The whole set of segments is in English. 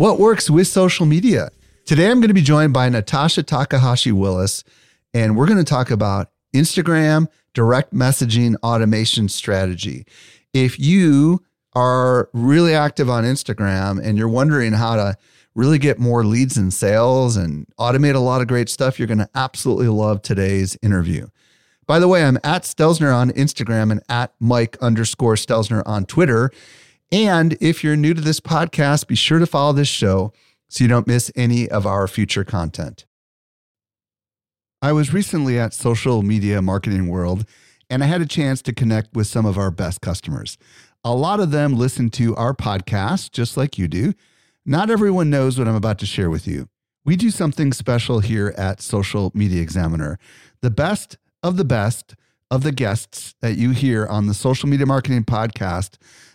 what works with social media. Today, I'm going to be joined by Natasha Takahashi Willis, and we're going to talk about Instagram direct messaging automation strategy. If you are really active on Instagram and you're wondering how to really get more leads and sales and automate a lot of great stuff, you're going to absolutely love today's interview. By the way, I'm at Stelzner on Instagram and at Mike underscore Stelzner on Twitter. And if you're new to this podcast, be sure to follow this show so you don't miss any of our future content. I was recently at Social Media Marketing World and I had a chance to connect with some of our best customers. A lot of them listen to our podcast just like you do. Not everyone knows what I'm about to share with you. We do something special here at Social Media Examiner. The best of the best of the guests that you hear on the Social Media Marketing Podcast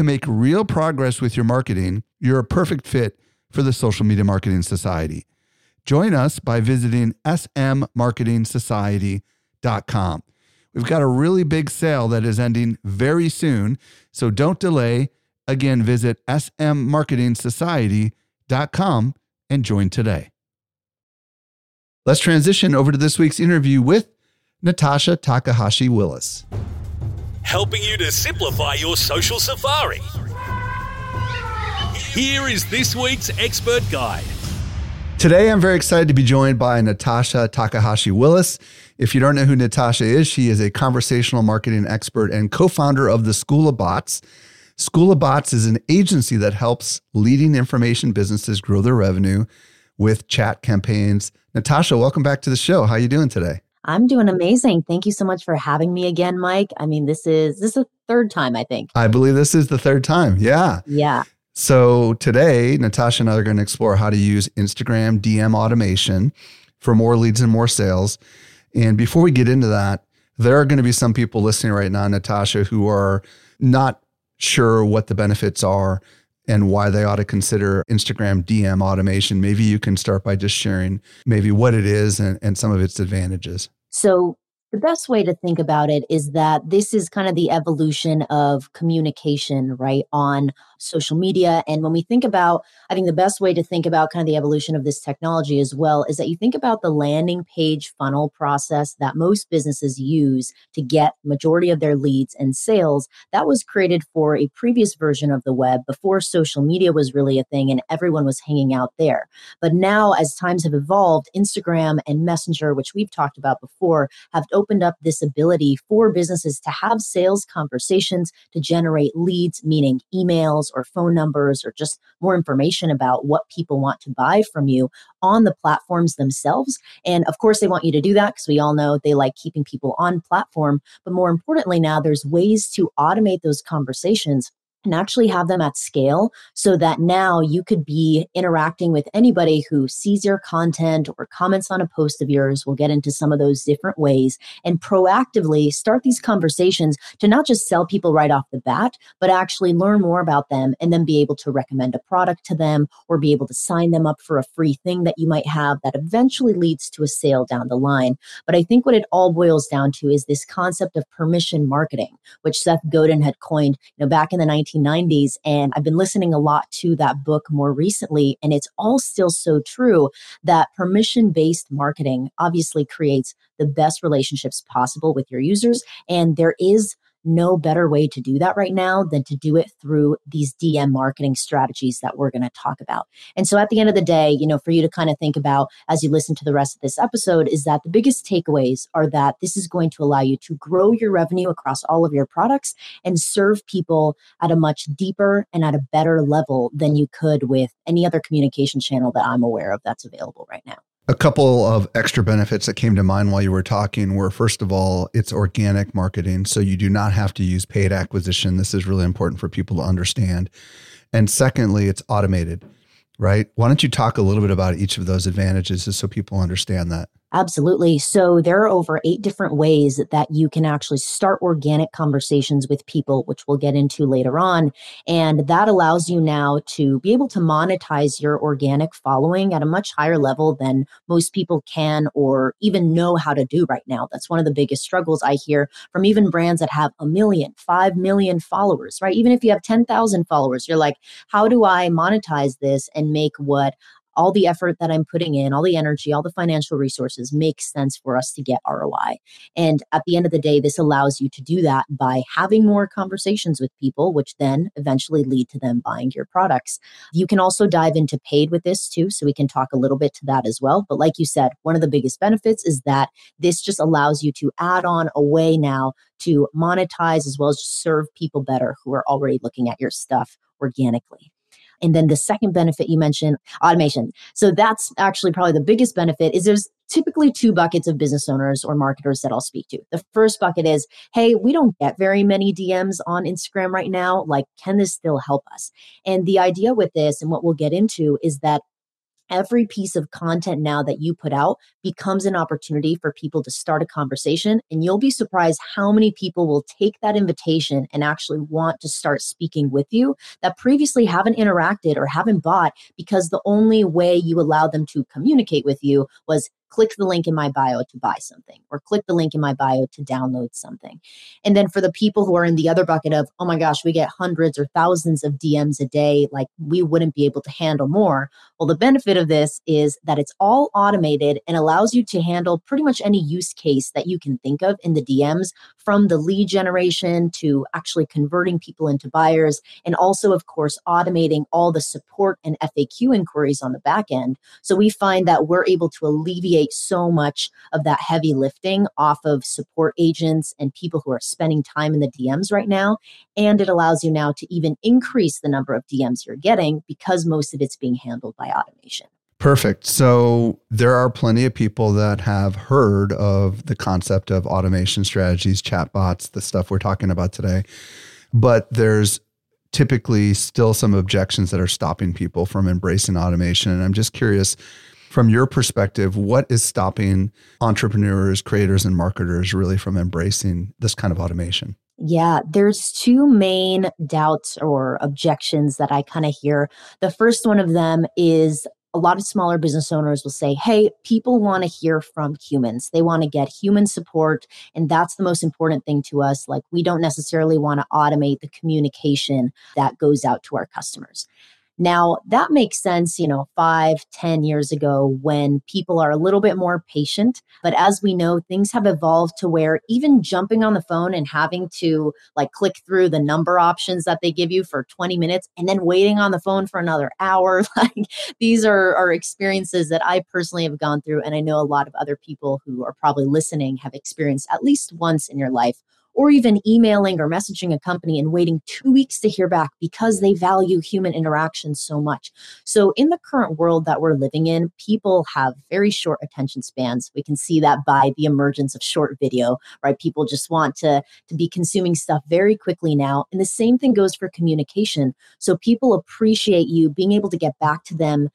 to make real progress with your marketing, you're a perfect fit for the Social Media Marketing Society. Join us by visiting smmarketingsociety.com. We've got a really big sale that is ending very soon, so don't delay. Again, visit smmarketingsociety.com and join today. Let's transition over to this week's interview with Natasha Takahashi Willis. Helping you to simplify your social safari. Here is this week's expert guide. Today, I'm very excited to be joined by Natasha Takahashi Willis. If you don't know who Natasha is, she is a conversational marketing expert and co founder of the School of Bots. School of Bots is an agency that helps leading information businesses grow their revenue with chat campaigns. Natasha, welcome back to the show. How are you doing today? I'm doing amazing. Thank you so much for having me again, Mike. I mean, this is this is the third time, I think. I believe this is the third time. Yeah. Yeah. So today, Natasha and I are going to explore how to use Instagram DM automation for more leads and more sales. And before we get into that, there are going to be some people listening right now, Natasha, who are not sure what the benefits are and why they ought to consider Instagram DM automation. Maybe you can start by just sharing maybe what it is and, and some of its advantages. So, the best way to think about it is that this is kind of the evolution of communication, right, on social media. And when we think about, I think the best way to think about kind of the evolution of this technology as well is that you think about the landing page funnel process that most businesses use to get majority of their leads and sales. That was created for a previous version of the web before social media was really a thing and everyone was hanging out there. But now, as times have evolved, Instagram and Messenger, which we've talked about before, have opened up this ability for businesses to have sales conversations to generate leads, meaning emails or phone numbers or just more information about what people want to buy from you on the platforms themselves. And of course, they want you to do that because we all know they like keeping people on platform. But more importantly, now there's ways to automate those conversations and actually have them at scale so that now you could be interacting with anybody who sees your content or comments on a post of yours. We'll get into some of those different ways and proactively start these conversations to not just sell people right off the bat, but actually learn more about them and then be able to recommend a product to them or be able to sign them up for a free thing that you might have that eventually leads to a sale down the line. But I think what it all boils down to is this concept of permission marketing, which Seth Godin had coined, you know, back in the 19 1990s. And I've been listening a lot to that book more recently. And it's all still so true that permission based marketing obviously creates the best relationships possible with your users. And there is no better way to do that right now than to do it through these DM marketing strategies that we're going to talk about. And so at the end of the day, you know, for you to kind of think about as you listen to the rest of this episode is that the biggest takeaways are that this is going to allow you to grow your revenue across all of your products and serve people at a much deeper and at a better level than you could with any other communication channel that I'm aware of that's available right now. A couple of extra benefits that came to mind while you were talking were first of all, it's organic marketing. So you do not have to use paid acquisition. This is really important for people to understand. And secondly, it's automated, right? Why don't you talk a little bit about each of those advantages just so people understand that? Absolutely. So there are over eight different ways that you can actually start organic conversations with people, which we'll get into later on. And that allows you now to be able to monetize your organic following at a much higher level than most people can or even know how to do right now. That's one of the biggest struggles I hear from even brands that have a million, five million followers, right? Even if you have 10,000 followers, you're like, how do I monetize this and make what all the effort that I'm putting in, all the energy, all the financial resources makes sense for us to get ROI. And at the end of the day, this allows you to do that by having more conversations with people, which then eventually lead to them buying your products. You can also dive into paid with this too. So we can talk a little bit to that as well. But like you said, one of the biggest benefits is that this just allows you to add on a way now to monetize as well as serve people better who are already looking at your stuff organically. And then the second benefit you mentioned, automation. So that's actually probably the biggest benefit is there's typically two buckets of business owners or marketers that I'll speak to. The first bucket is, hey, we don't get very many DMs on Instagram right now. Like, can this still help us? And the idea with this and what we'll get into is that every piece of content now that you put out becomes an opportunity for people to start a conversation. And you'll be surprised how many people will take that invitation and actually want to start speaking with you that previously haven't interacted or haven't bought because the only way you allowed them to communicate with you was click the link in my bio to buy something or click the link in my bio to download something. And then for the people who are in the other bucket of, oh my gosh, we get hundreds or thousands of DMs a day, like we wouldn't be able to handle more. Well, the benefit of this is that it's all automated and allows you to handle pretty much any use case that you can think of in the DMs from the lead generation to actually converting people into buyers and also of course automating all the support and FAQ inquiries on the back end. So we find that we're able to alleviate so much of that heavy lifting off of support agents and people who are spending time in the DMs right now. And it allows you now to even increase the number of DMs you're getting because most of it's being handled by automation. Perfect. So there are plenty of people that have heard of the concept of automation strategies, chatbots, the stuff we're talking about today. But there's typically still some objections that are stopping people from embracing automation. And I'm just curious from your perspective, what is stopping entrepreneurs, creators, and marketers really from embracing this kind of automation? Yeah, there's two main doubts or objections that I kind of hear. The first one of them is a lot of smaller business owners will say, Hey, people want to hear from humans. They want to get human support. And that's the most important thing to us. Like, we don't necessarily want to automate the communication that goes out to our customers. Now, that makes sense, you know, five, ten years ago when people are a little bit more patient. But as we know, things have evolved to where even jumping on the phone and having to like click through the number options that they give you for 20 minutes and then waiting on the phone for another hour, like these are, are experiences that I personally have gone through. And I know a lot of other people who are probably listening have experienced at least once in your life or even emailing or messaging a company and waiting two weeks to hear back because they value human interaction so much. So, in the current world that we're living in, people have very short attention spans. We can see that by the emergence of short video, right? People just want to, to be consuming stuff very quickly now. And the same thing goes for communication. So, people appreciate you being able to get back to them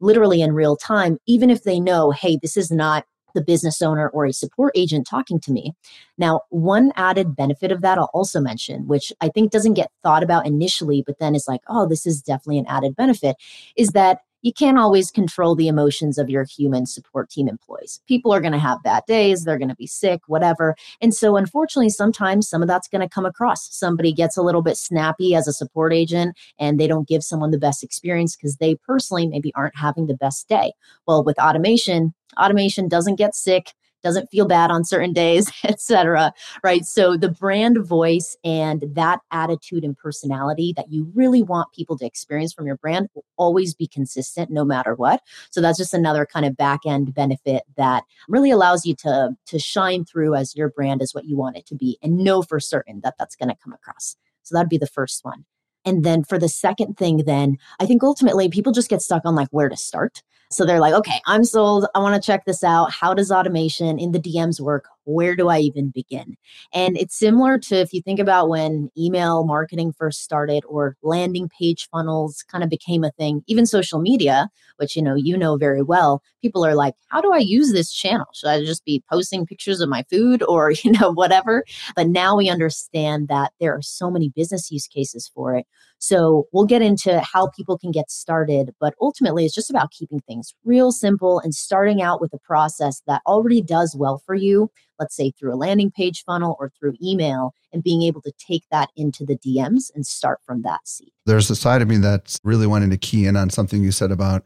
literally in real time, even if they know, hey, this is not the business owner or a support agent talking to me. Now, one added benefit of that I'll also mention, which I think doesn't get thought about initially, but then is like, oh, this is definitely an added benefit, is that you can't always control the emotions of your human support team employees. People are going to have bad days, they're going to be sick, whatever. And so, unfortunately, sometimes some of that's going to come across. Somebody gets a little bit snappy as a support agent and they don't give someone the best experience because they personally maybe aren't having the best day. Well, with automation, automation doesn't get sick doesn't feel bad on certain days, etc. Right. So the brand voice and that attitude and personality that you really want people to experience from your brand will always be consistent no matter what. So that's just another kind of back end benefit that really allows you to to shine through as your brand is what you want it to be and know for certain that that's going to come across. So that'd be the first one. And then for the second thing, then I think ultimately people just get stuck on like where to start. So they're like, okay, I'm sold. I want to check this out. How does automation in the DMs work? Where do I even begin? And it's similar to if you think about when email marketing first started or landing page funnels kind of became a thing, even social media, which you know you know very well, people are like, how do I use this channel? Should I just be posting pictures of my food or you know whatever? But now we understand that there are so many business use cases for it. So we'll get into how people can get started, but ultimately it's just about keeping things real simple and starting out with a process that already does well for you let's say through a landing page funnel or through email, and being able to take that into the DMs and start from that seed. There's a side of me that's really wanting to key in on something you said about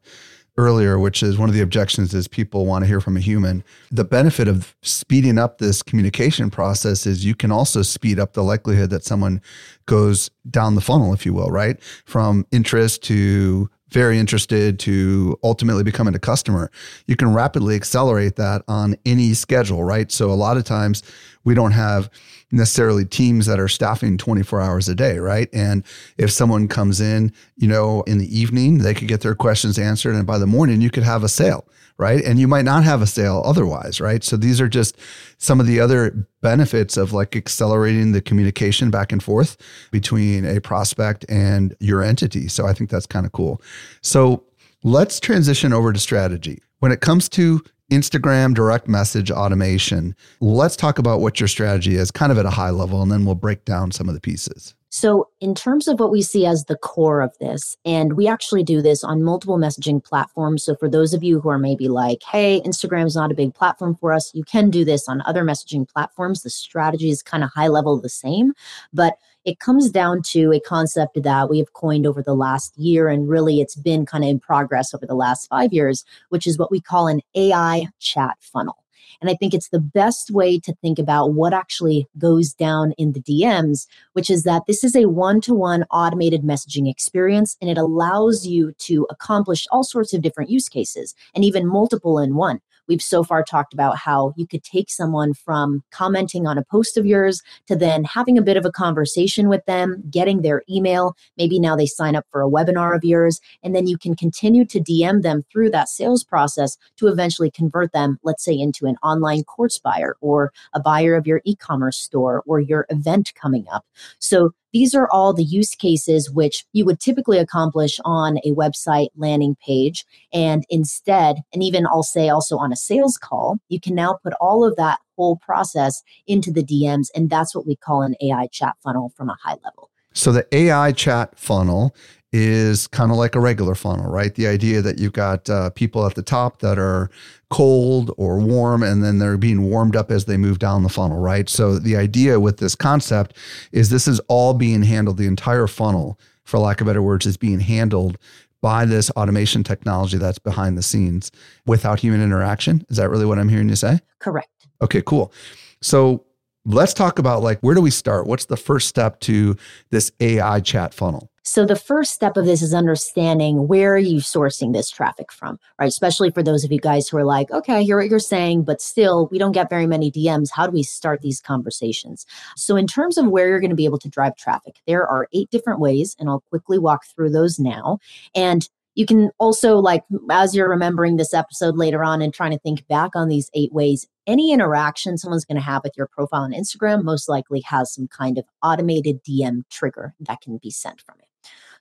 earlier, which is one of the objections is people want to hear from a human. The benefit of speeding up this communication process is you can also speed up the likelihood that someone goes down the funnel, if you will, right? From interest to very interested to ultimately becoming a customer, you can rapidly accelerate that on any schedule, right? So a lot of times we don't have necessarily teams that are staffing 24 hours a day, right? And if someone comes in, you know, in the evening, they could get their questions answered and by the morning you could have a sale right? And you might not have a sale otherwise, right? So these are just some of the other benefits of like accelerating the communication back and forth between a prospect and your entity. So I think that's kind of cool. So let's transition over to strategy. When it comes to Instagram direct message automation, let's talk about what your strategy is kind of at a high level, and then we'll break down some of the pieces. So, in terms of what we see as the core of this, and we actually do this on multiple messaging platforms. So, for those of you who are maybe like, hey, Instagram is not a big platform for us, you can do this on other messaging platforms. The strategy is kind of high level the same, but it comes down to a concept that we have coined over the last year, and really it's been kind of in progress over the last five years, which is what we call an AI chat funnel. And I think it's the best way to think about what actually goes down in the DMs, which is that this is a one to one automated messaging experience and it allows you to accomplish all sorts of different use cases and even multiple in one. We've so far talked about how you could take someone from commenting on a post of yours to then having a bit of a conversation with them, getting their email. Maybe now they sign up for a webinar of yours, and then you can continue to DM them through that sales process to eventually convert them, let's say, into an online course buyer or a buyer of your e commerce store or your event coming up. So these are all the use cases which you would typically accomplish on a website landing page. And instead, and even I'll say also on a sales call, you can now put all of that whole process into the DMs. And that's what we call an AI chat funnel from a high level. So the AI chat funnel is kind of like a regular funnel, right? The idea that you've got uh, people at the top that are cold or warm, and then they're being warmed up as they move down the funnel, right? So the idea with this concept is this is all being handled, the entire funnel, for lack of better words, is being handled by this automation technology that's behind the scenes without human interaction. Is that really what I'm hearing you say? Correct. Okay, cool. So let's talk about like where do we start? What's the first step to this AI chat funnel? So the first step of this is understanding where are you sourcing this traffic from, right? Especially for those of you guys who are like, okay, I hear what you're saying, but still we don't get very many DMs. How do we start these conversations? So in terms of where you're going to be able to drive traffic, there are eight different ways, and I'll quickly walk through those now. And you can also like as you're remembering this episode later on and trying to think back on these eight ways any interaction someone's going to have with your profile on instagram most likely has some kind of automated dm trigger that can be sent from it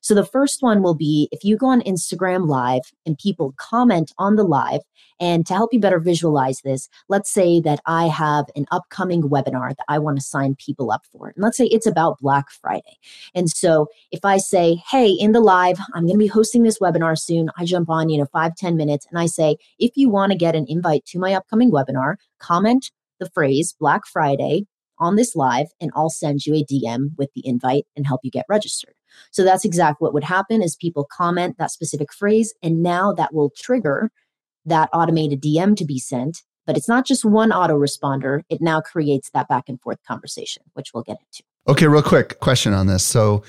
so the first one will be if you go on Instagram Live and people comment on the live, and to help you better visualize this, let's say that I have an upcoming webinar that I want to sign people up for. And let's say it's about Black Friday. And so if I say, hey, in the live, I'm going to be hosting this webinar soon, I jump on, you know, five ten minutes, and I say, if you want to get an invite to my upcoming webinar, comment the phrase Black Friday on this live, and I'll send you a DM with the invite and help you get registered. So that's exactly what would happen is people comment that specific phrase and now that will trigger that automated DM to be sent. But it's not just one autoresponder. It now creates that back and forth conversation, which we'll get into. Okay, real quick question on this. So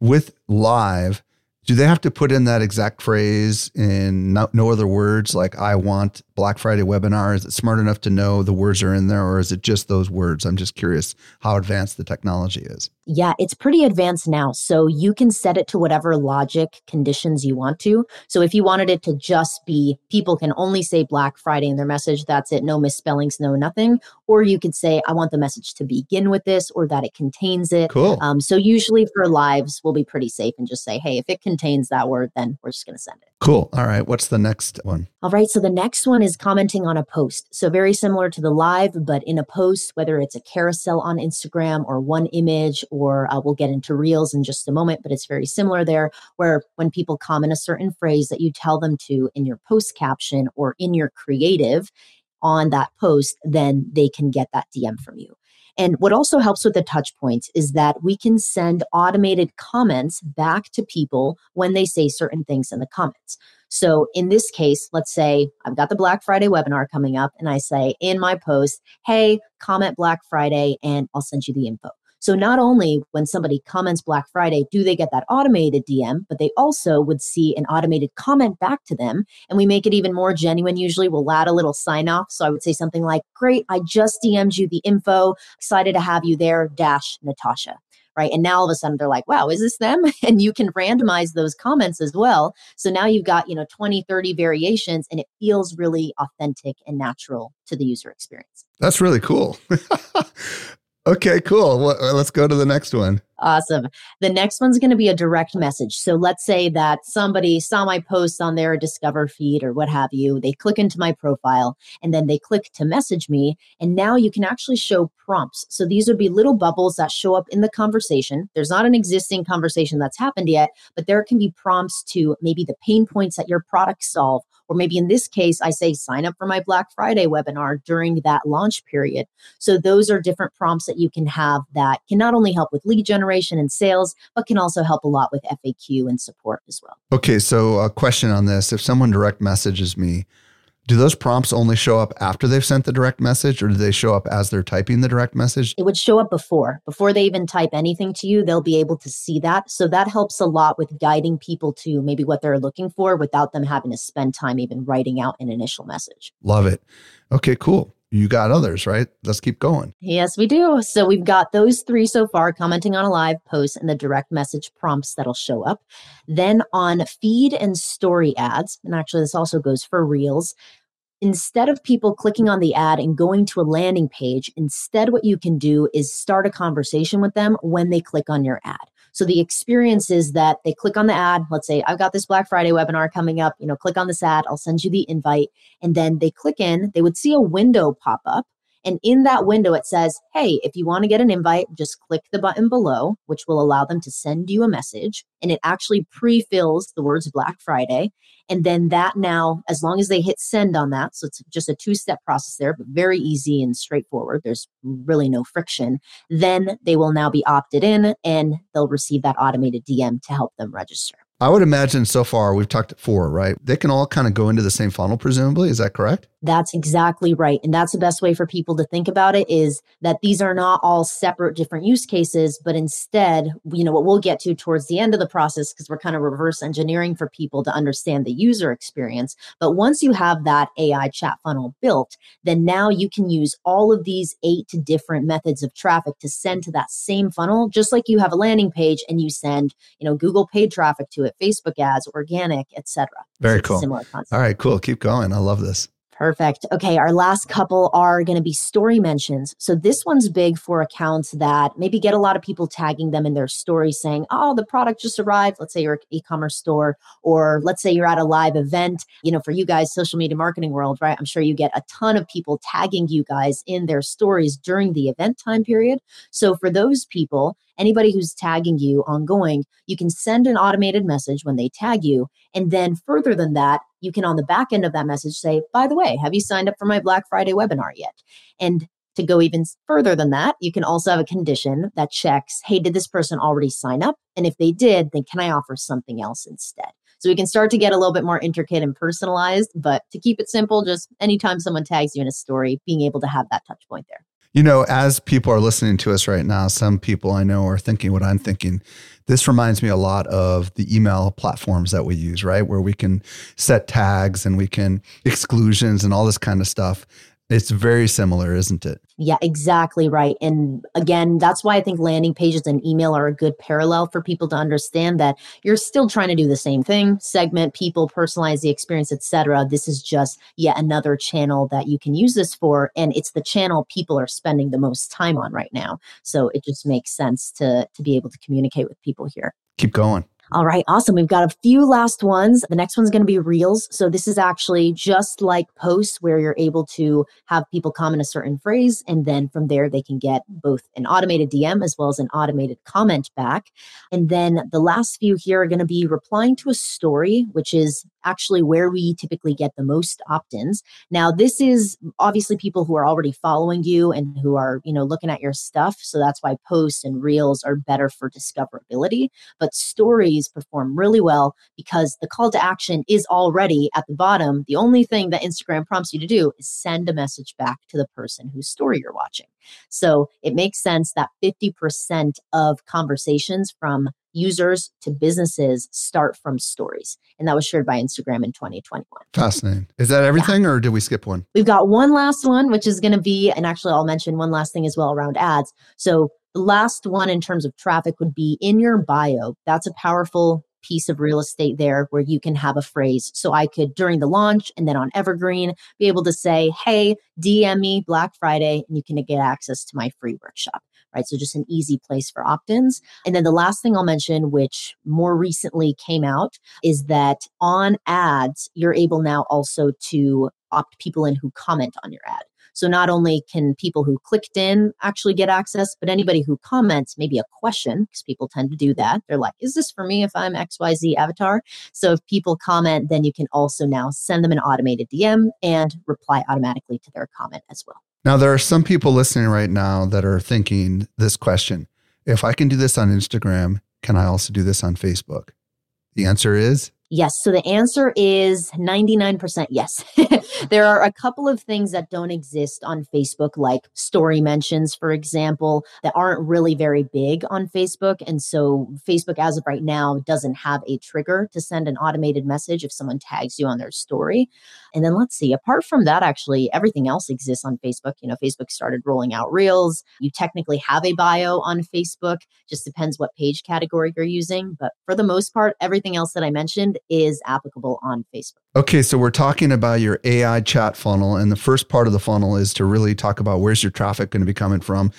with live, do they have to put in that exact phrase in no, no, other words like I want Black Friday webinar? Is it smart enough to know the words are in there or is it just those words? I'm just curious how advanced the technology is. Yeah, it's pretty advanced now. So you can set it to whatever logic conditions you want to. So if you wanted it to just be people can only say Black Friday in their message, that's it, no misspellings, no nothing. Or you could say, I want the message to begin with this or that it contains it. Cool. Um, so usually for lives, we'll be pretty safe and just say, hey, if it contains contains that word, then we're just going to send it. Cool. All right. What's the next one? All right. So the next one is commenting on a post. So very similar to the live, but in a post, whether it's a carousel on Instagram or one image, or uh, we'll get into reels in just a moment, but it's very similar there, where when people comment a certain phrase that you tell them to in your post caption or in your creative on that post, then they can get that DM from you. And what also helps with the touch points is that we can send automated comments back to people when they say certain things in the comments. So in this case, let's say I've got the Black Friday webinar coming up and I say in my post, hey, comment Black Friday and I'll send you the info. So not only when somebody comments Black Friday, do they get that automated DM, but they also would see an automated comment back to them. And we make it even more genuine. Usually we'll add a little sign off. So I would say something like, Great, I just DM'd you the info. Excited to have you there, dash Natasha. Right. And now all of a sudden they're like, wow, is this them? And you can randomize those comments as well. So now you've got, you know, 20, 30 variations and it feels really authentic and natural to the user experience. That's really cool. Okay, cool. Well, let's go to the next one. Awesome. The next one's going to be a direct message. So let's say that somebody saw my post on their Discover feed or what have you. They click into my profile and then they click to message me. And now you can actually show prompts. So these would be little bubbles that show up in the conversation. There's not an existing conversation that's happened yet, but there can be prompts to maybe the pain points that your products solve or maybe in this case, I say sign up for my Black Friday webinar during that launch period. So those are different prompts that you can have that can not only help with lead generation and sales, but can also help a lot with FAQ and support as well. Okay. So a question on this if someone direct messages me, do those prompts only show up after they've sent the direct message or do they show up as they're typing the direct message? It would show up before. Before they even type anything to you, they'll be able to see that. So that helps a lot with guiding people to maybe what they're looking for without them having to spend time even writing out an initial message. Love it. Okay, cool. You got others, right? Let's keep going. Yes, we do. So we've got those three so far commenting on a live post and the direct message prompts that'll show up. Then on feed and story ads, and actually this also goes for reels, instead of people clicking on the ad and going to a landing page, instead, what you can do is start a conversation with them when they click on your ad. So the experience is that they click on the ad. Let's say I've got this Black Friday webinar coming up. You know, click on this ad. I'll send you the invite. And then they click in, they would see a window pop up and in that window, it says, hey, if you want to get an invite, just click the button below, which will allow them to send you a message. And it actually pre fills the words Black Friday. And then that now, as long as they hit send on that, so it's just a two step process there, but very easy and straightforward. There's really no friction. Then they will now be opted in and they'll receive that automated DM to help them register. I would imagine so far we've talked four, right? They can all kind of go into the same funnel, presumably. Is that correct? That's exactly right. And that's the best way for people to think about it is that these are not all separate different use cases, but instead, you know, what we'll get to towards the end of the process, because we're kind of reverse engineering for people to understand the user experience. But once you have that AI chat funnel built, then now you can use all of these eight different methods of traffic to send to that same funnel, just like you have a landing page and you send, you know, Google paid traffic to it, Facebook ads, organic, etc. Very so cool. Similar concept. All right, cool. Keep going. I love this. Perfect. Okay, our last couple are going to be story mentions. So this one's big for accounts that maybe get a lot of people tagging them in their stories saying, "Oh, the product just arrived." Let's say you're an e-commerce store or let's say you're at a live event. You know, for you guys social media marketing world, right? I'm sure you get a ton of people tagging you guys in their stories during the event time period. So for those people, anybody who's tagging you ongoing, you can send an automated message when they tag you. And then further than that, you can on the back end of that message say, by the way, have you signed up for my Black Friday webinar yet? And to go even further than that, you can also have a condition that checks, hey, did this person already sign up? And if they did, then can I offer something else instead? So we can start to get a little bit more intricate and personalized, but to keep it simple, just anytime someone tags you in a story, being able to have that touch point there. You know, as people are listening to us right now, some people I know are thinking what I'm thinking. This reminds me a lot of the email platforms that we use, right? Where we can set tags and we can exclusions and all this kind of stuff. It's very similar, isn't it? Yeah, exactly right. And again, that's why I think landing pages and email are a good parallel for people to understand that you're still trying to do the same thing, segment people, personalize the experience, etc. This is just yet another channel that you can use this for and it's the channel people are spending the most time on right now. So it just makes sense to to be able to communicate with people here. Keep going. All right, awesome. We've got a few last ones. The next one's going to be Reels. So, this is actually just like posts where you're able to have people comment a certain phrase. And then from there, they can get both an automated DM as well as an automated comment back. And then the last few here are going to be replying to a story, which is actually where we typically get the most opt-ins. Now, this is obviously people who are already following you and who are, you know, looking at your stuff. So that's why posts and reels are better for discoverability. But stories perform really well because the call to action is already at the bottom. The only thing that Instagram prompts you to do is send a message back to the person whose story you're watching. So it makes sense that 50% of conversations from users to businesses start from stories. And that was shared by Instagram in 2021. Fascinating. Is that everything yeah. or did we skip one? We've got one last one, which is going to be, and actually I'll mention one last thing as well around ads. So the last one in terms of traffic would be in your bio. That's a powerful piece of real estate there where you can have a phrase. So I could, during the launch and then on Evergreen, be able to say, hey, DM me Black Friday, and you can get access to my free workshop right? So just an easy place for opt ins. And then the last thing I'll mention, which more recently came out, is that on ads, you're able now also to opt people in who comment on your ad. So not only can people who clicked in actually get access, but anybody who comments maybe a question, because people tend to do that. They're like, is this for me if I'm XYZ avatar? So if people comment, then you can also now send them an automated DM and reply automatically to their comment as well. Now, there are some people listening right now that are thinking this question if I can do this on Instagram, can I also do this on Facebook? The answer is Yes. So the answer is 99% yes. there are a couple of things that don't exist on Facebook, like story mentions, for example, that aren't really very big on Facebook. And so Facebook, as of right now, doesn't have a trigger to send an automated message if someone tags you on their story. And then let's see, apart from that, actually, everything else exists on Facebook. You know, Facebook started rolling out Reels. You technically have a bio on Facebook, just depends what page category you're using. But for the most part, everything else that I mentioned is applicable on Facebook. Okay, so we're talking about your AI chat funnel, and the first part of the funnel is to really talk about where's your traffic going to be coming from.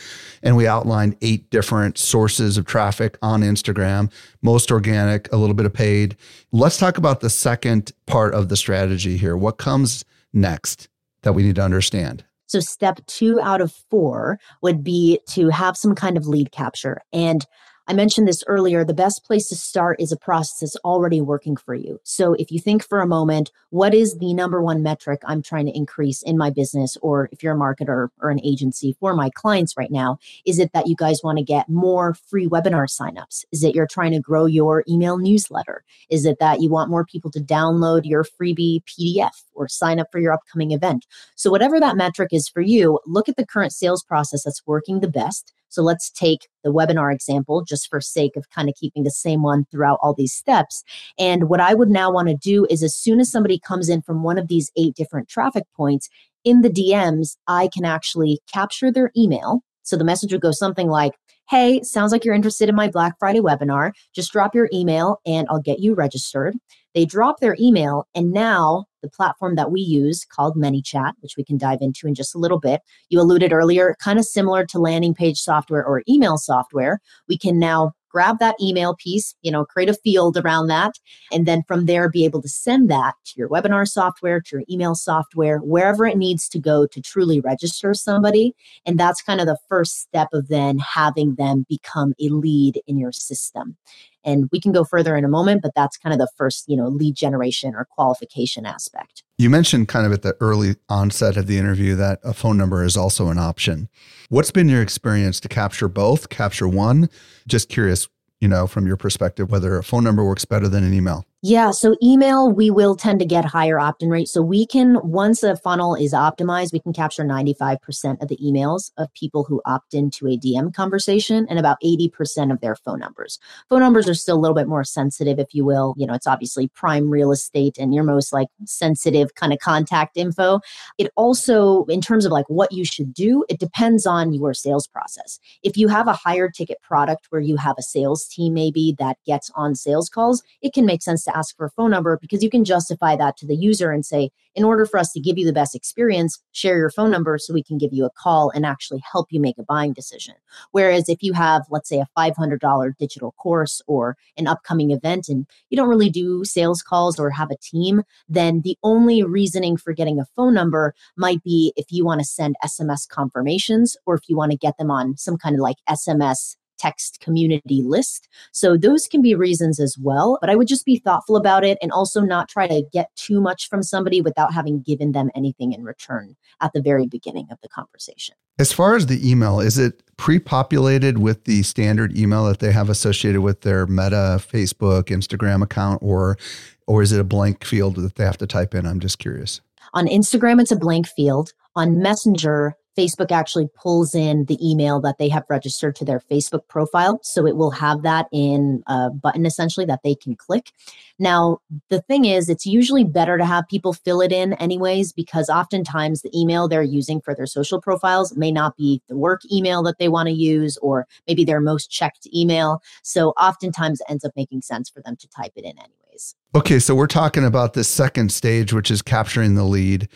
And we outlined eight different sources of traffic on Instagram, most organic, a little bit of paid. Let's talk about the second part of the strategy here. What comes next that we need to understand? So, step two out of four would be to have some kind of lead capture. And I mentioned this earlier. The best place to start is a process that's already working for you. So if you think for a moment, what is the number one metric I'm trying to increase in my business? Or if you're a marketer or an agency for my clients right now, is it that you guys want to get more free webinar signups? Is it you're trying to grow your email newsletter? Is it that you want more people to download your freebie PDF or sign up for your upcoming event. So, whatever that metric is for you, look at the current sales process that's working the best. So, let's take the webinar example just for sake of kind of keeping the same one throughout all these steps. And what I would now want to do is as soon as somebody comes in from one of these eight different traffic points, in the DMs, I can actually capture their email. So the message would go something like, Hey, sounds like you're interested in my Black Friday webinar. Just drop your email and I'll get you registered. They drop their email, and now the platform that we use called ManyChat, which we can dive into in just a little bit. You alluded earlier, kind of similar to landing page software or email software. We can now grab that email piece, you know, create a field around that, and then from there be able to send that to your webinar software, to your email software, wherever it needs to go to truly register somebody. And that's kind of the first step of then having them become a lead in your system. And we can go further in a moment, but that's kind of the first, you know, lead generation or qualification aspect. You mentioned kind of at the early onset of the interview that a phone number is also an option. What's been your experience to capture both, capture one? Just curious, you know, from your perspective, whether a phone number works better than an email. Yeah, so email, we will tend to get higher opt in rate. So we can, once a funnel is optimized, we can capture 95% of the emails of people who opt into a DM conversation and about 80% of their phone numbers. Phone numbers are still a little bit more sensitive, if you will. You know, it's obviously prime real estate and your most like sensitive kind of contact info. It also, in terms of like what you should do, it depends on your sales process. If you have a higher ticket product where you have a sales team maybe that gets on sales calls, it can make sense to ask for a phone number because you can justify that to the user and say, in order for us to give you the best experience, share your phone number so we can give you a call and actually help you make a buying decision. Whereas if you have, let's say, a $500 digital course or an upcoming event and you don't really do sales calls or have a team, then the only reasoning for getting a phone number might be if you want to send SMS confirmations or if you want to get them on some kind of like SMS text community list. So those can be reasons as well. But I would just be thoughtful about it and also not try to get too much from somebody without having given them anything in return at the very beginning of the conversation. As far as the email, is it pre populated with the standard email that they have associated with their Meta, Facebook, Instagram account, or, or is it a blank field that they have to type in? I'm just curious. On Instagram, it's a blank field. On Messenger, Facebook actually pulls in the email that they have registered to their Facebook profile. So it will have that in a button essentially that they can click. Now, the thing is, it's usually better to have people fill it in anyways, because oftentimes the email they're using for their social profiles may not be the work email that they want to use, or maybe their most checked email. So oftentimes it ends up making sense for them to type it in anyways. Okay, so we're talking about the second stage, which is capturing the lead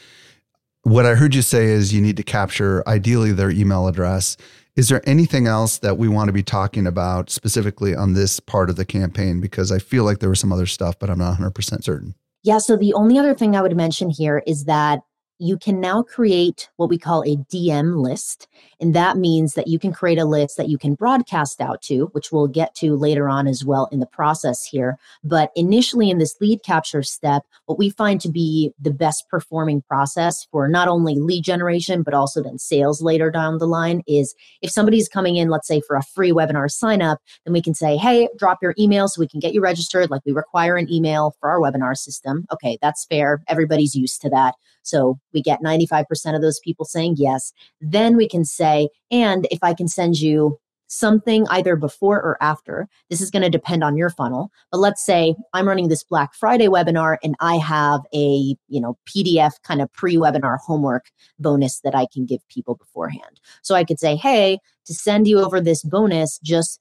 what I heard you say is you need to capture ideally their email address. Is there anything else that we want to be talking about specifically on this part of the campaign? Because I feel like there was some other stuff, but I'm not 100% certain. Yeah. So the only other thing I would mention here is that you can now create what we call a DM list. And that means that you can create a list that you can broadcast out to, which we'll get to later on as well in the process here. But initially, in this lead capture step, what we find to be the best performing process for not only lead generation, but also then sales later down the line is if somebody's coming in, let's say for a free webinar sign up, then we can say, hey, drop your email so we can get you registered. Like we require an email for our webinar system. Okay, that's fair. Everybody's used to that. So we get 95% of those people saying yes. Then we can say, and if I can send you something either before or after. This is going to depend on your funnel. But let's say I'm running this Black Friday webinar and I have a, you know, PDF kind of pre-webinar homework bonus that I can give people beforehand. So I could say, "Hey, to send you over this bonus, just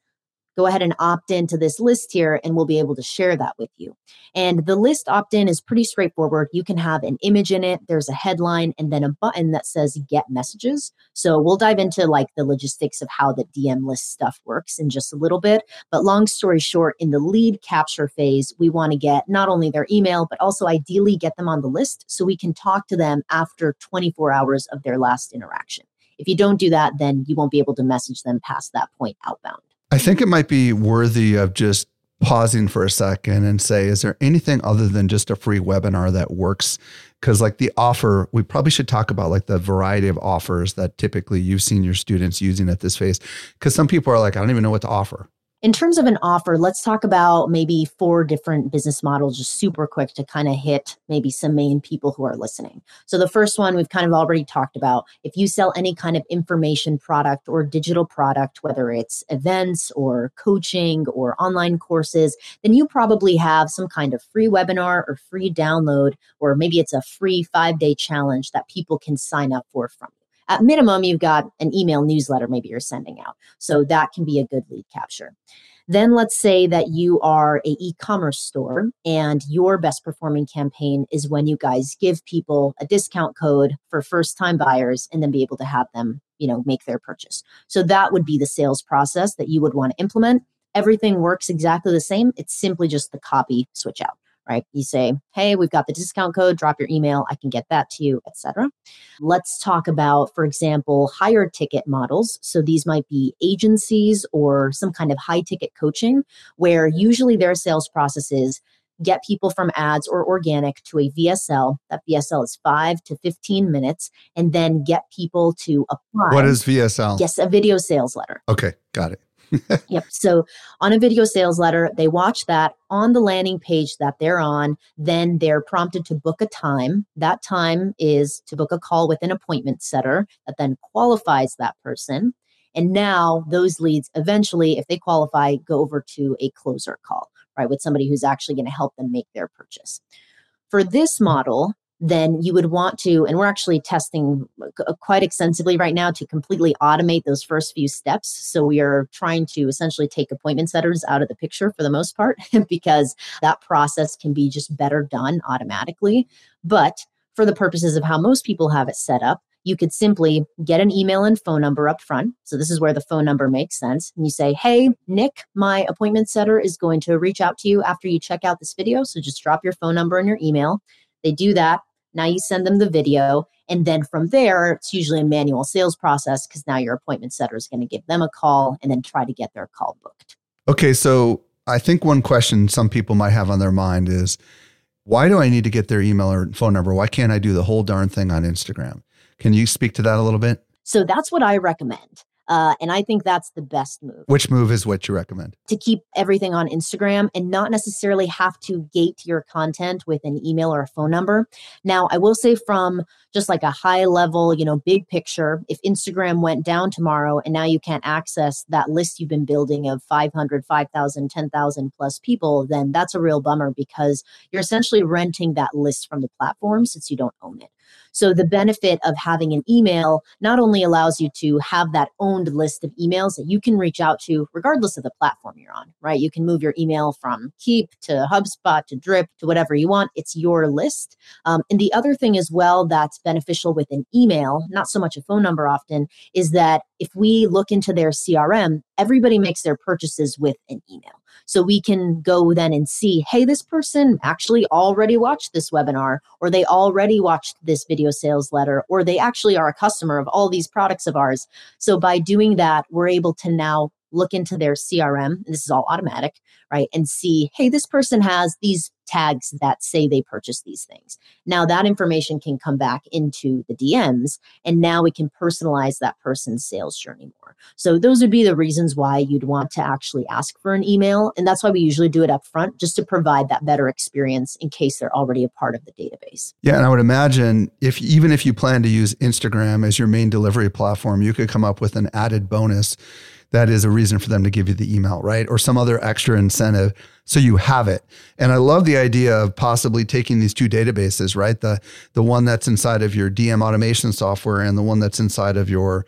go ahead and opt into this list here and we'll be able to share that with you. And the list opt in is pretty straightforward. You can have an image in it, there's a headline, and then a button that says get messages. So we'll dive into like the logistics of how the DM list stuff works in just a little bit. But long story short, in the lead capture phase, we want to get not only their email, but also ideally get them on the list so we can talk to them after 24 hours of their last interaction. If you don't do that, then you won't be able to message them past that point outbound. I think it might be worthy of just pausing for a second and say, is there anything other than just a free webinar that works? Because, like the offer, we probably should talk about like the variety of offers that typically you've seen your students using at this phase. Because some people are like, I don't even know what to offer. In terms of an offer, let's talk about maybe four different business models, just super quick to kind of hit maybe some main people who are listening. So, the first one we've kind of already talked about. If you sell any kind of information product or digital product, whether it's events or coaching or online courses, then you probably have some kind of free webinar or free download, or maybe it's a free five day challenge that people can sign up for from. At minimum, you've got an email newsletter maybe you're sending out. So that can be a good lead capture. Then let's say that you are a e-commerce store and your best performing campaign is when you guys give people a discount code for first time buyers and then be able to have them, you know, make their purchase. So that would be the sales process that you would want to implement. Everything works exactly the same. It's simply just the copy switch out right? You say, hey, we've got the discount code, drop your email, I can get that to you, etc. Let's talk about, for example, higher ticket models. So these might be agencies or some kind of high ticket coaching where usually their sales process is get people from ads or organic to a VSL. That VSL is five to 15 minutes, and then get people to apply. What is VSL? Yes, a video sales letter. Okay, got it yep. So on a video sales letter, they watch that on the landing page that they're on. Then they're prompted to book a time. That time is to book a call with an appointment setter that then qualifies that person. And now those leads eventually, if they qualify, go over to a closer call, right, with somebody who's actually going to help them make their purchase. For this model, then you would want to, and we're actually testing uh, quite extensively right now to completely automate those first few steps. So we are trying to essentially take appointment setters out of the picture for the most part, because that process can be just better done automatically. But for the purposes of how most people have it set up, you could simply get an email and phone number up front. So this is where the phone number makes sense. And you say, Hey, Nick, my appointment setter is going to reach out to you after you check out this video. So just drop your phone number and your email. They do that. Now you send them the video. And then from there, it's usually a manual sales process because now your appointment setter is going to give them a call and then try to get their call booked. Okay. So I think one question some people might have on their mind is why do I need to get their email or phone number? Why can't I do the whole darn thing on Instagram? Can you speak to that a little bit? So that's what I recommend. Uh, and I think that's the best move. Which move is what you recommend? To keep everything on Instagram and not necessarily have to gate your content with an email or a phone number. Now, I will say from just like a high level, you know, big picture, if Instagram went down tomorrow and now you can't access that list you've been building of 500, 5,000, 10,000 plus people, then that's a real bummer because you're essentially renting that list from the platform since you don't own it. So the benefit of having an email not only allows you to have that owned list of emails that you can reach out to regardless of the platform you're on, right? You can move your email from Keap to HubSpot to Drip to whatever you want. It's your list. Um, and the other thing as well that's beneficial with an email, not so much a phone number often, is that if we look into their CRM, everybody makes their purchases with an email. So we can go then and see, hey, this person actually already watched this webinar, or they already watched this video sales letter, or they actually are a customer of all these products of ours. So by doing that, we're able to now look into their CRM, this is all automatic, right? And see, hey, this person has these tags that say they purchased these things. Now that information can come back into the DMs, and now we can personalize that person's sales journey more. So those would be the reasons why you'd want to actually ask for an email. And that's why we usually do it up front, just to provide that better experience in case they're already a part of the database. Yeah. And I would imagine if even if you plan to use Instagram as your main delivery platform, you could come up with an added bonus that is a reason for them to give you the email, right? Or some other extra incentive so you have it. And I love the idea of possibly taking these two databases, right? The the one that's inside of your DM automation software and the one that's inside of your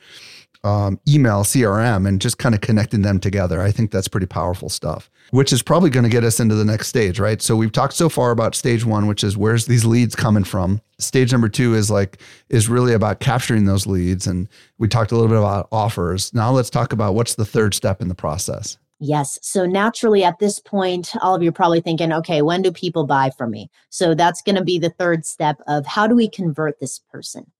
um, email CRM and just kind of connecting them together. I think that's pretty powerful stuff, which is probably going to get us into the next stage, right? So we've talked so far about stage one, which is where's these leads coming from. Stage number two is like, is really about capturing those leads. And we talked a little bit about offers. Now let's talk about what's the third step in the process. Yes. So naturally, at this point, all of you are probably thinking, okay, when do people buy from me? So that's going to be the third step of how do we convert this person?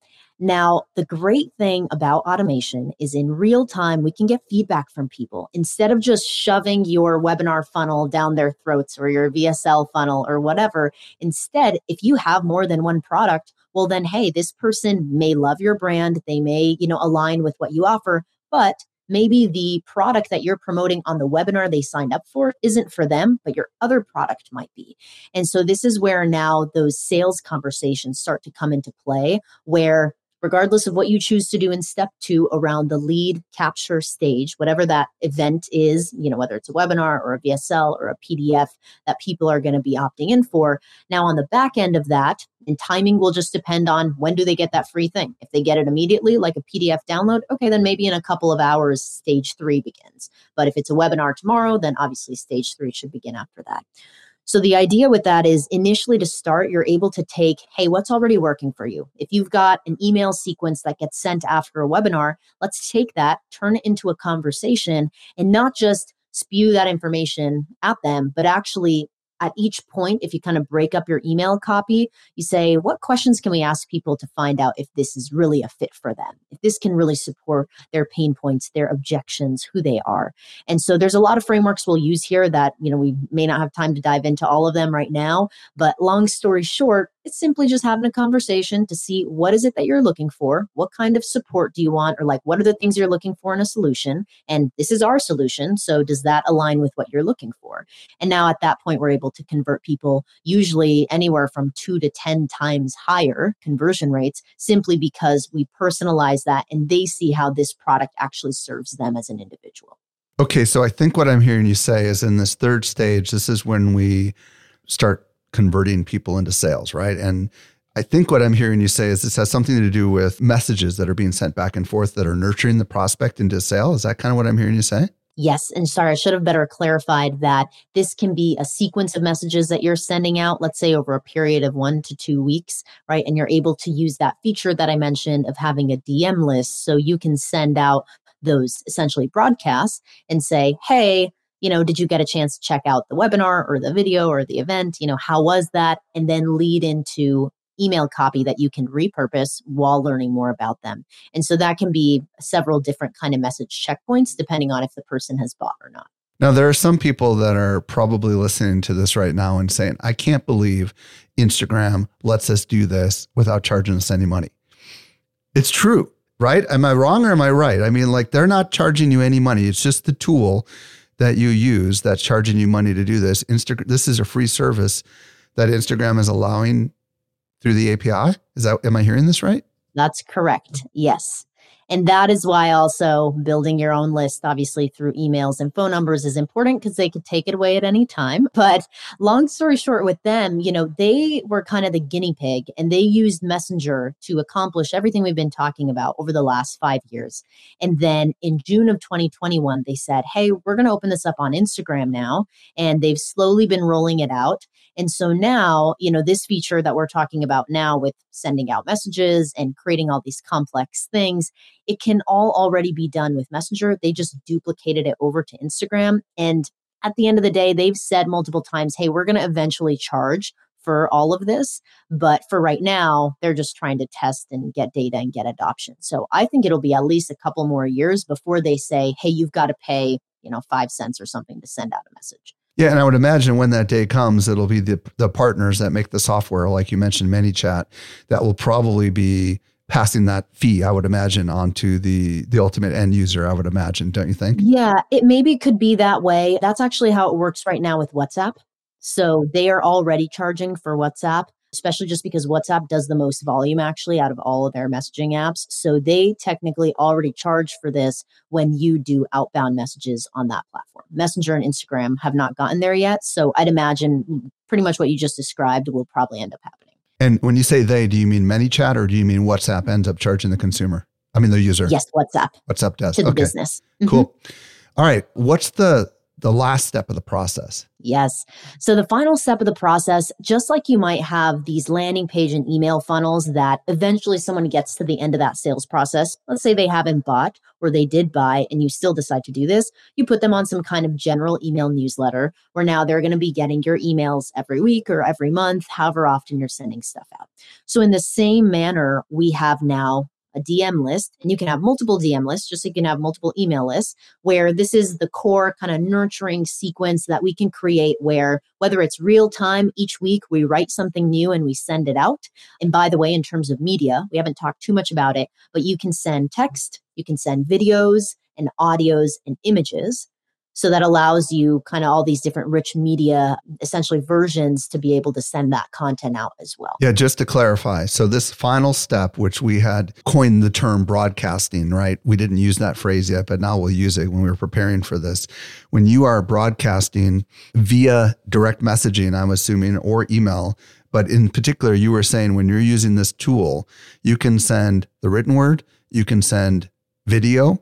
Now, the great thing about automation is in real time, we can get feedback from people instead of just shoving your webinar funnel down their throats or your VSL funnel or whatever. Instead, if you have more than one product, well, then, hey, this person may love your brand. They may, you know, align with what you offer, but maybe the product that you're promoting on the webinar they signed up for isn't for them, but your other product might be. And so this is where now those sales conversations start to come into play, where regardless of what you choose to do in step two around the lead capture stage, whatever that event is, you know, whether it's a webinar or a VSL or a PDF that people are going to be opting in for. Now, on the back end of that, and timing will just depend on when do they get that free thing. If they get it immediately, like a PDF download, okay, then maybe in a couple of hours, stage three begins. But if it's a webinar tomorrow, then obviously stage three should begin after that. So the idea with that is initially to start, you're able to take, hey, what's already working for you? If you've got an email sequence that gets sent after a webinar, let's take that, turn it into a conversation, and not just spew that information at them, but actually at each point, if you kind of break up your email copy, you say, what questions can we ask people to find out if this is really a fit for them? If this can really support their pain points, their objections, who they are. And so there's a lot of frameworks we'll use here that, you know, we may not have time to dive into all of them right now. But long story short, it's simply just having a conversation to see what is it that you're looking for? What kind of support do you want? Or like, what are the things you're looking for in a solution? And this is our solution. So does that align with what you're looking for? And now at that point, we're able to convert people usually anywhere from two to 10 times higher conversion rates simply because we personalize that and they see how this product actually serves them as an individual. Okay, so I think what I'm hearing you say is in this third stage, this is when we start converting people into sales, right? And I think what I'm hearing you say is this has something to do with messages that are being sent back and forth that are nurturing the prospect into sale. Is that kind of what I'm hearing you say? Yes. And sorry, I should have better clarified that this can be a sequence of messages that you're sending out, let's say over a period of one to two weeks, right? And you're able to use that feature that I mentioned of having a DM list. So you can send out those essentially broadcasts and say, hey, you know, did you get a chance to check out the webinar or the video or the event? You know, how was that? And then lead into email copy that you can repurpose while learning more about them. And so that can be several different kind of message checkpoints depending on if the person has bought or not. Now, there are some people that are probably listening to this right now and saying, I can't believe Instagram lets us do this without charging us any money. It's true, right? Am I wrong or am I right? I mean, like they're not charging you any money. It's just the tool that you use that's charging you money to do this. Instagram, this is a free service that Instagram is allowing through the API. Is that, am I hearing this right? That's correct. Yes. And that is why also building your own list, obviously through emails and phone numbers, is important because they could take it away at any time. But long story short, with them, you know, they were kind of the guinea pig and they used Messenger to accomplish everything we've been talking about over the last five years. And then in June of 2021, they said, hey, we're going to open this up on Instagram now. And they've slowly been rolling it out. And so now, you know, this feature that we're talking about now with sending out messages and creating all these complex things, it can all already be done with Messenger. They just duplicated it over to Instagram. And at the end of the day, they've said multiple times, hey, we're going to eventually charge for all of this. But for right now, they're just trying to test and get data and get adoption. So I think it'll be at least a couple more years before they say, hey, you've got to pay, you know, five cents or something to send out a message. Yeah, and I would imagine when that day comes, it'll be the the partners that make the software, like you mentioned, ManyChat, that will probably be passing that fee. I would imagine onto the the ultimate end user. I would imagine, don't you think? Yeah, it maybe could be that way. That's actually how it works right now with WhatsApp. So they are already charging for WhatsApp especially just because WhatsApp does the most volume actually out of all of their messaging apps. So they technically already charge for this when you do outbound messages on that platform. Messenger and Instagram have not gotten there yet. So I'd imagine mm, pretty much what you just described will probably end up happening. And when you say they, do you mean ManyChat or do you mean WhatsApp ends up charging the consumer? I mean the user. Yes, WhatsApp. WhatsApp does. To the okay. business. Cool. Mm-hmm. All right. What's the the last step of the process. Yes. So the final step of the process, just like you might have these landing page and email funnels that eventually someone gets to the end of that sales process. Let's say they haven't bought or they did buy and you still decide to do this. You put them on some kind of general email newsletter where now they're going to be getting your emails every week or every month, however often you're sending stuff out. So in the same manner, we have now a DM list, and you can have multiple DM lists, just so you can have multiple email lists, where this is the core kind of nurturing sequence that we can create where whether it's real time each week, we write something new and we send it out. And by the way, in terms of media, we haven't talked too much about it, but you can send text, you can send videos, and audios and images. So that allows you kind of all these different rich media, essentially versions to be able to send that content out as well. Yeah, just to clarify. So, this final step, which we had coined the term broadcasting, right? We didn't use that phrase yet, but now we'll use it when we were preparing for this. When you are broadcasting via direct messaging, I'm assuming, or email, but in particular, you were saying when you're using this tool, you can send the written word, you can send video,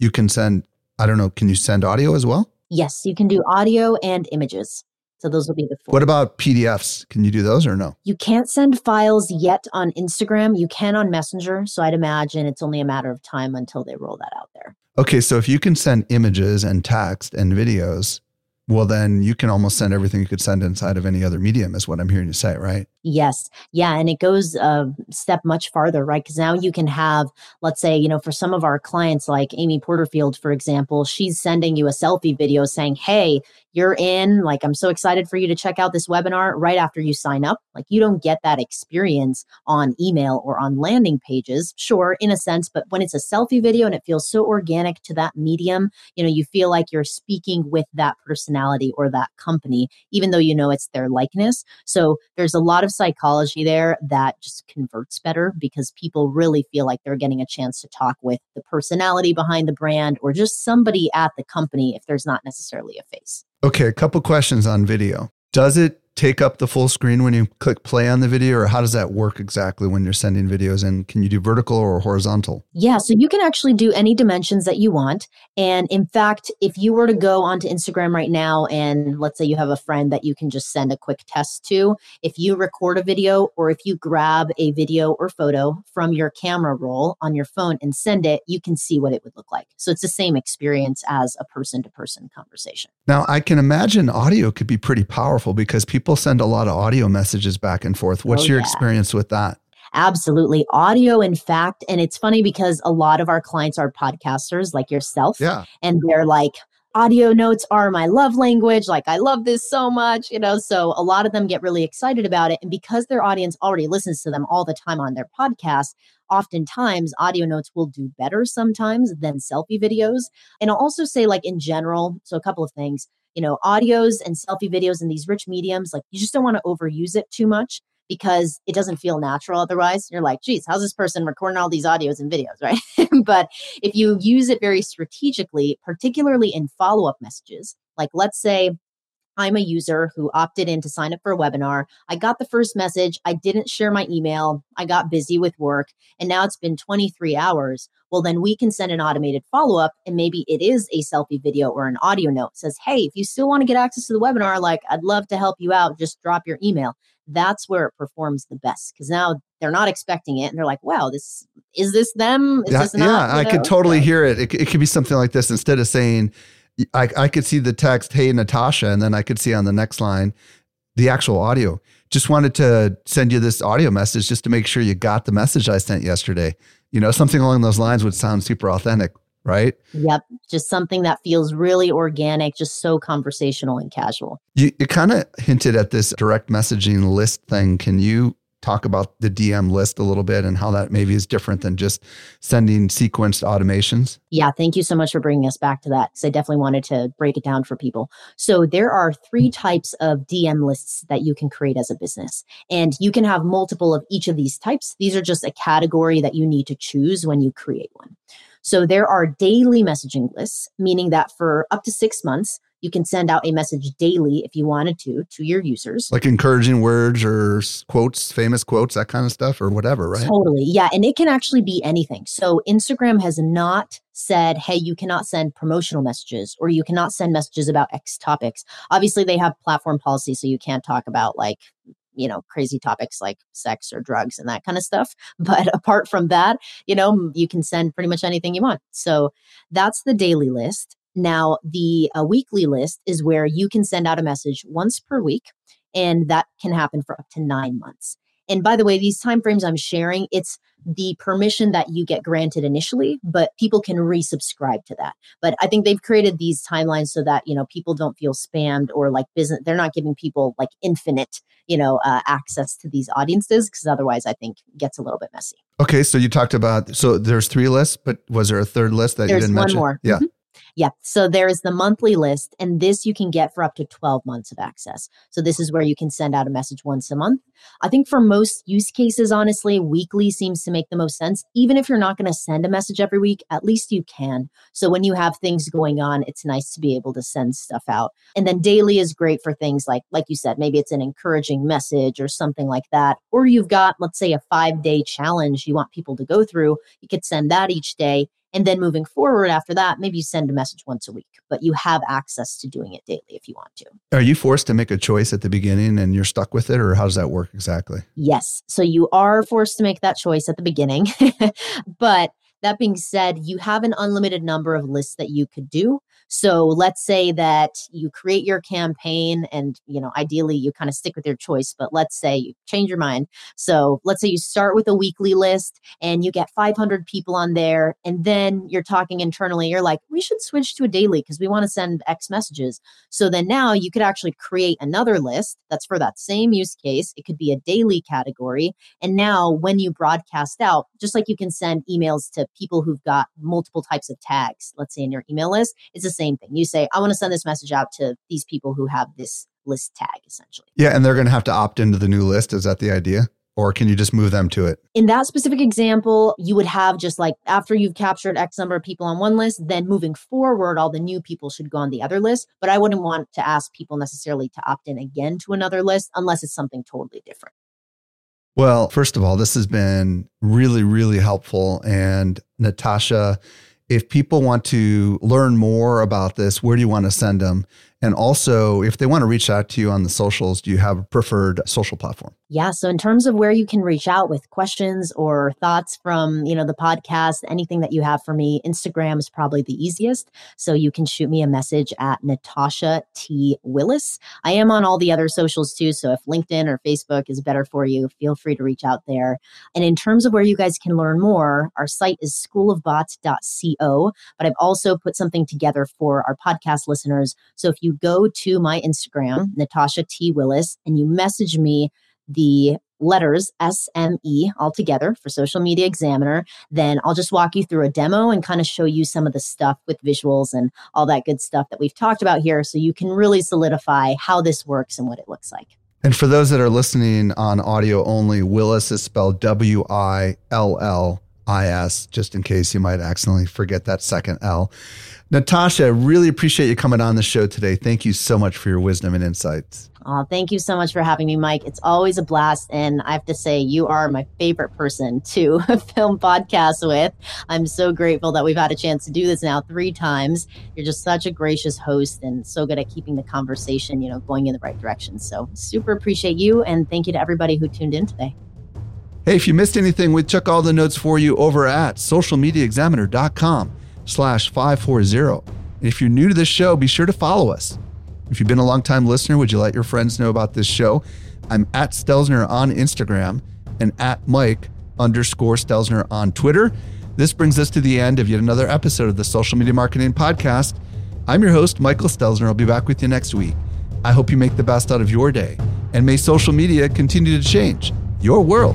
you can send I don't know. Can you send audio as well? Yes, you can do audio and images. So those will be the four. What about PDFs? Can you do those or no? You can't send files yet on Instagram. You can on Messenger. So I'd imagine it's only a matter of time until they roll that out there. Okay, so if you can send images and text and videos, well, then you can almost send everything you could send inside of any other medium, is what I'm hearing you say, right? Yes. Yeah. And it goes a step much farther, right? Because now you can have, let's say, you know, for some of our clients, like Amy Porterfield, for example, she's sending you a selfie video saying, Hey, you're in. Like, I'm so excited for you to check out this webinar right after you sign up. Like, you don't get that experience on email or on landing pages, sure, in a sense, but when it's a selfie video and it feels so organic to that medium, you know, you feel like you're speaking with that personality or that company, even though you know it's their likeness. So there's a lot of psychology there that just converts better because people really feel like they're getting a chance to talk with the personality behind the brand or just somebody at the company if there's not necessarily a face. Okay, a couple questions on video. Does it take up the full screen when you click play on the video, or how does that work exactly when you're sending videos? And can you do vertical or horizontal? Yeah, so you can actually do any dimensions that you want. And in fact, if you were to go onto Instagram right now, and let's say you have a friend that you can just send a quick test to, if you record a video or if you grab a video or photo from your camera roll on your phone and send it, you can see what it would look like. So it's the same experience as a person to person conversation. Now, I can imagine audio could be pretty powerful because people people send a lot of audio messages back and forth. What's oh, your yeah. experience with that? Absolutely. Audio, in fact. And it's funny because a lot of our clients are podcasters like yourself. Yeah. And they're like, audio notes are my love language. Like, I love this so much, you know. So, a lot of them get really excited about it. And because their audience already listens to them all the time on their podcast, oftentimes audio notes will do better sometimes than selfie videos. And I'll also say, like, in general, so a couple of things you know, audios and selfie videos in these rich mediums, like you just don't want to overuse it too much because it doesn't feel natural otherwise. You're like, geez, how's this person recording all these audios and videos, right? but if you use it very strategically, particularly in follow up messages, like let's say I'm a user who opted in to sign up for a webinar. I got the first message. I didn't share my email. I got busy with work. And now it's been 23 hours. Well, then we can send an automated follow up. And maybe it is a selfie video or an audio note says, Hey, if you still want to get access to the webinar, like I'd love to help you out. Just drop your email. That's where it performs the best because now they're not expecting it and they're like, wow, this is this them? Is yeah, this yeah I could totally hear it. it. It could be something like this instead of saying, I, I could see the text, hey, Natasha, and then I could see on the next line the actual audio. Just wanted to send you this audio message just to make sure you got the message I sent yesterday. You know, something along those lines would sound super authentic, right? Yep. Just something that feels really organic, just so conversational and casual. You, you kind of hinted at this direct messaging list thing. Can you talk about the DM list a little bit and how that maybe is different than just sending sequenced automations? Yeah, thank you so much for bringing us back to that because I definitely wanted to break it down for people. So, there are three mm. types of DM lists that you can create as a business, and you can have multiple of each of these types. These are just a category that you need to choose when you create one. So, there are daily messaging lists, meaning that for up to six months, you can send out a message daily if you wanted to to your users. Like encouraging words or quotes, famous quotes, that kind of stuff or whatever, right? Totally. Yeah. And it can actually be anything. So Instagram has not said, hey, you cannot send promotional messages or you cannot send messages about X topics. Obviously, they have platform policy, so you can't talk about like you know crazy topics like sex or drugs and that kind of stuff but apart from that you know you can send pretty much anything you want so that's the daily list now, the uh, weekly list is where you can send out a message once per week, and that can happen for up to nine months. And by the way, these timeframes I'm sharing, it's the permission that you get granted initially, but people can resubscribe to that. But I think they've created these timelines so that, you know, people don't feel spammed or like business, they're not giving people like infinite, you know, uh, access to these audiences because otherwise I think gets a little bit messy. Okay. So you talked about, so there's three lists, but was there a third list that There's you didn't mention? There's one more. Yeah. Mhm. Yeah. So there is the monthly list, and this you can get for up to 12 months of access. So this is where you can send out a message once a month. I think for most use cases, honestly, weekly seems to make the most sense. Even if you're not going to send a message every week, at least you can. So when you have things going on, it's nice to be able to send stuff out. And then daily is great for things like, like you said, maybe it's an encouraging message or something like that. Or you've got, let's say, a five day challenge you want people to go through. You could send that each day. And then moving forward after that, maybe you send a message once a week, but you have access to doing it daily if you want to. Are you forced to make a choice at the beginning and you're stuck with it, or how does that work exactly? Yes. So you are forced to make that choice at the beginning. but that being said, you have an unlimited number of lists that you could do. So let's say that you create your campaign and, you know, ideally you kind of stick with your choice, but let's say you change your mind. So let's say you start with a weekly list and you get 500 people on there and then you're talking internally, you're like, we should switch to a daily because we want to send X messages. So then now you could actually create another list that's for that same use case. It could be a daily category. And now when you broadcast out, just like you can send emails to people who've got multiple types of tags, let's say in your email list, it's the same thing. You say, I want to send this message out to these people who have this list tag essentially. Yeah. And they're going to have to opt into the new list. Is that the idea? Or can you just move them to it? In that specific example, you would have just like after you've captured X number of people on one list, then moving forward, all the new people should go on the other list. But I wouldn't want to ask people necessarily to opt in again to another list unless it's something totally different. Well, first of all, this has been really, really helpful. And Natasha, if people want to learn more about this, where do you want to send them? And also, if they want to reach out to you on the socials, do you have a preferred social platform? Yeah. So in terms of where you can reach out with questions or thoughts from, you know, the podcast, anything that you have for me, Instagram is probably the easiest. So you can shoot me a message at Natasha T. Willis. I am on all the other socials too. So if LinkedIn or Facebook is better for you, feel free to reach out there. And in terms of where you guys can learn more, our site is schoolofbots.co, but I've also put something together for our podcast listeners. So if you go to my Instagram, mm-hmm. Natasha T. Willis, and you message me the letters SME all together for Social Media Examiner, then I'll just walk you through a demo and kind of show you some of the stuff with visuals and all that good stuff that we've talked about here so you can really solidify how this works and what it looks like. And for those that are listening on audio only, Willis is spelled W I L L I S, just in case you might accidentally forget that second L. Natasha, I really appreciate you coming on the show today. Thank you so much for your wisdom and insights. Oh, thank you so much for having me, Mike. It's always a blast. And I have to say, you are my favorite person to film podcasts with. I'm so grateful that we've had a chance to do this now three times. You're just such a gracious host and so good at keeping the conversation, you know, going in the right direction. So super appreciate you. And thank you to everybody who tuned in today. Hey, if you missed anything, we took all the notes for you over at socialmediaexaminer.com slash 540. And if you're new to this show, be sure to follow us. If you've been a long-time listener, would you let your friends know about this show? I'm at Stelzner on Instagram and at Mike underscore Stelzner on Twitter. This brings us to the end of yet another episode of the Social Media Marketing Podcast. I'm your host, Michael Stelzner. I'll be back with you next week. I hope you make the best out of your day, and may social media continue to change your world.